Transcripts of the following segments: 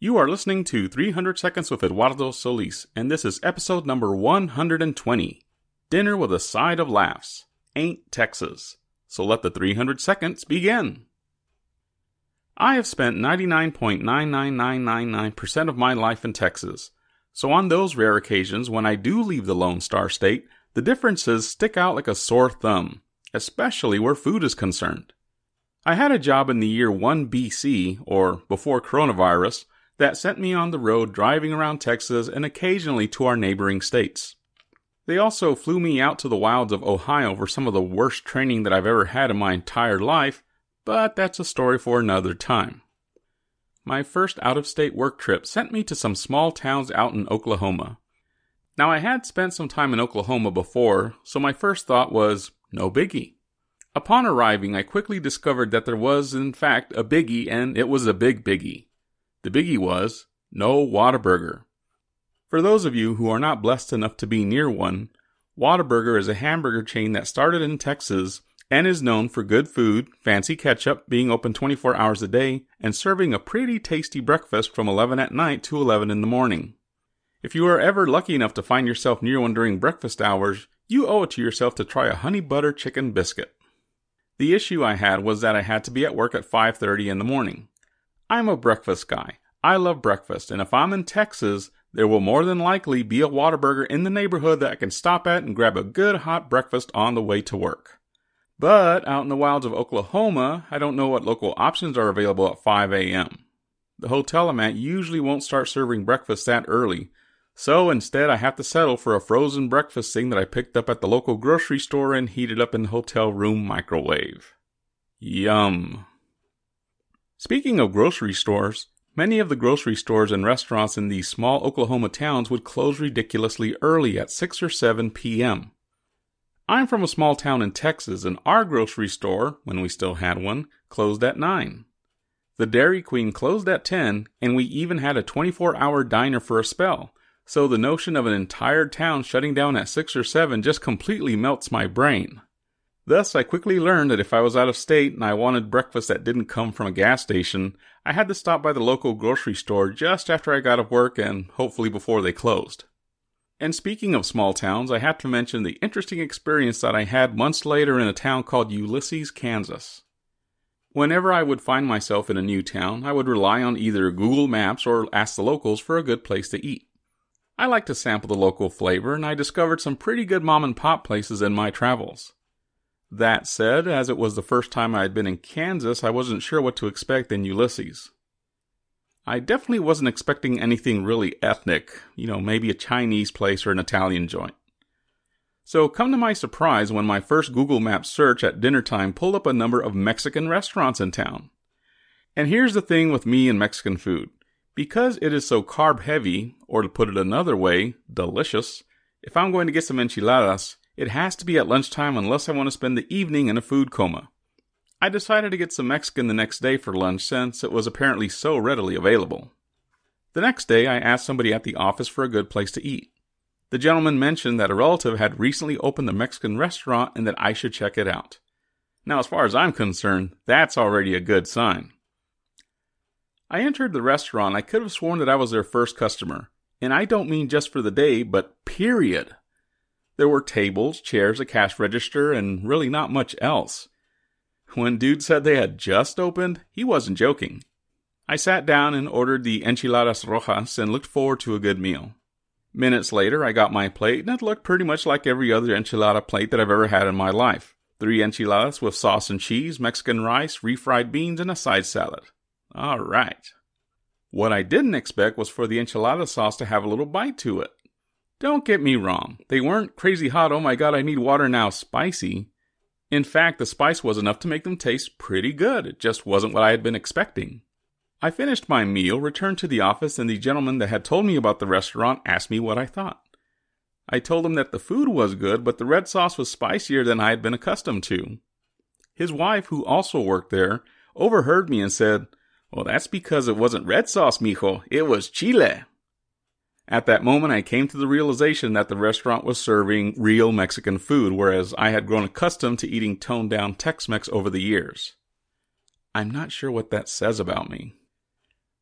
You are listening to 300 Seconds with Eduardo Solis, and this is episode number 120 Dinner with a Side of Laughs. Ain't Texas. So let the 300 seconds begin. I have spent 99.99999% of my life in Texas. So on those rare occasions when I do leave the Lone Star State, the differences stick out like a sore thumb, especially where food is concerned. I had a job in the year 1 BC, or before coronavirus, that sent me on the road driving around Texas and occasionally to our neighboring states. They also flew me out to the wilds of Ohio for some of the worst training that I've ever had in my entire life, but that's a story for another time. My first out of state work trip sent me to some small towns out in Oklahoma. Now, I had spent some time in Oklahoma before, so my first thought was no biggie. Upon arriving, I quickly discovered that there was, in fact, a biggie, and it was a big biggie. The biggie was no Whataburger. For those of you who are not blessed enough to be near one, Whataburger is a hamburger chain that started in Texas and is known for good food, fancy ketchup, being open 24 hours a day, and serving a pretty tasty breakfast from 11 at night to 11 in the morning. If you are ever lucky enough to find yourself near one during breakfast hours, you owe it to yourself to try a honey butter chicken biscuit. The issue I had was that I had to be at work at 5:30 in the morning. I'm a breakfast guy. I love breakfast, and if I'm in Texas, there will more than likely be a Whataburger in the neighborhood that I can stop at and grab a good hot breakfast on the way to work. But out in the wilds of Oklahoma, I don't know what local options are available at 5 a.m. The hotel I'm at usually won't start serving breakfast that early, so instead I have to settle for a frozen breakfast thing that I picked up at the local grocery store and heated up in the hotel room microwave. Yum. Speaking of grocery stores, many of the grocery stores and restaurants in these small Oklahoma towns would close ridiculously early at 6 or 7 p.m. I'm from a small town in Texas, and our grocery store, when we still had one, closed at 9. The Dairy Queen closed at 10, and we even had a 24 hour diner for a spell, so the notion of an entire town shutting down at 6 or 7 just completely melts my brain. Thus, I quickly learned that if I was out of state and I wanted breakfast that didn't come from a gas station, I had to stop by the local grocery store just after I got off work and hopefully before they closed. And speaking of small towns, I have to mention the interesting experience that I had months later in a town called Ulysses, Kansas. Whenever I would find myself in a new town, I would rely on either Google Maps or ask the locals for a good place to eat. I like to sample the local flavor, and I discovered some pretty good mom and pop places in my travels. That said, as it was the first time I had been in Kansas, I wasn't sure what to expect in Ulysses. I definitely wasn't expecting anything really ethnic, you know, maybe a Chinese place or an Italian joint. So, come to my surprise when my first Google Maps search at dinner time pulled up a number of Mexican restaurants in town. And here's the thing with me and Mexican food because it is so carb heavy, or to put it another way, delicious, if I'm going to get some enchiladas, it has to be at lunchtime unless I want to spend the evening in a food coma. I decided to get some Mexican the next day for lunch since it was apparently so readily available. The next day, I asked somebody at the office for a good place to eat. The gentleman mentioned that a relative had recently opened a Mexican restaurant and that I should check it out. Now, as far as I'm concerned, that's already a good sign. I entered the restaurant. I could have sworn that I was their first customer. And I don't mean just for the day, but period. There were tables, chairs, a cash register, and really not much else. When dude said they had just opened, he wasn't joking. I sat down and ordered the enchiladas rojas and looked forward to a good meal. Minutes later, I got my plate, and it looked pretty much like every other enchilada plate that I've ever had in my life. Three enchiladas with sauce and cheese, Mexican rice, refried beans, and a side salad. All right. What I didn't expect was for the enchilada sauce to have a little bite to it. Don't get me wrong, they weren't crazy hot, oh my god, I need water now spicy. In fact, the spice was enough to make them taste pretty good. It just wasn't what I had been expecting. I finished my meal, returned to the office, and the gentleman that had told me about the restaurant asked me what I thought. I told him that the food was good, but the red sauce was spicier than I had been accustomed to. His wife, who also worked there, overheard me and said, Well, that's because it wasn't red sauce, mijo. It was chile. At that moment, I came to the realization that the restaurant was serving real Mexican food, whereas I had grown accustomed to eating toned down Tex Mex over the years. I'm not sure what that says about me.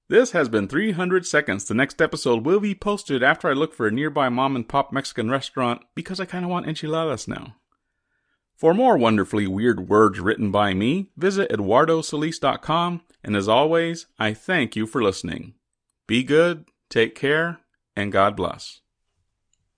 This has been 300 Seconds. The next episode will be posted after I look for a nearby mom and pop Mexican restaurant because I kind of want enchiladas now. For more wonderfully weird words written by me, visit eduardosolis.com. And as always, I thank you for listening. Be good, take care, and God bless.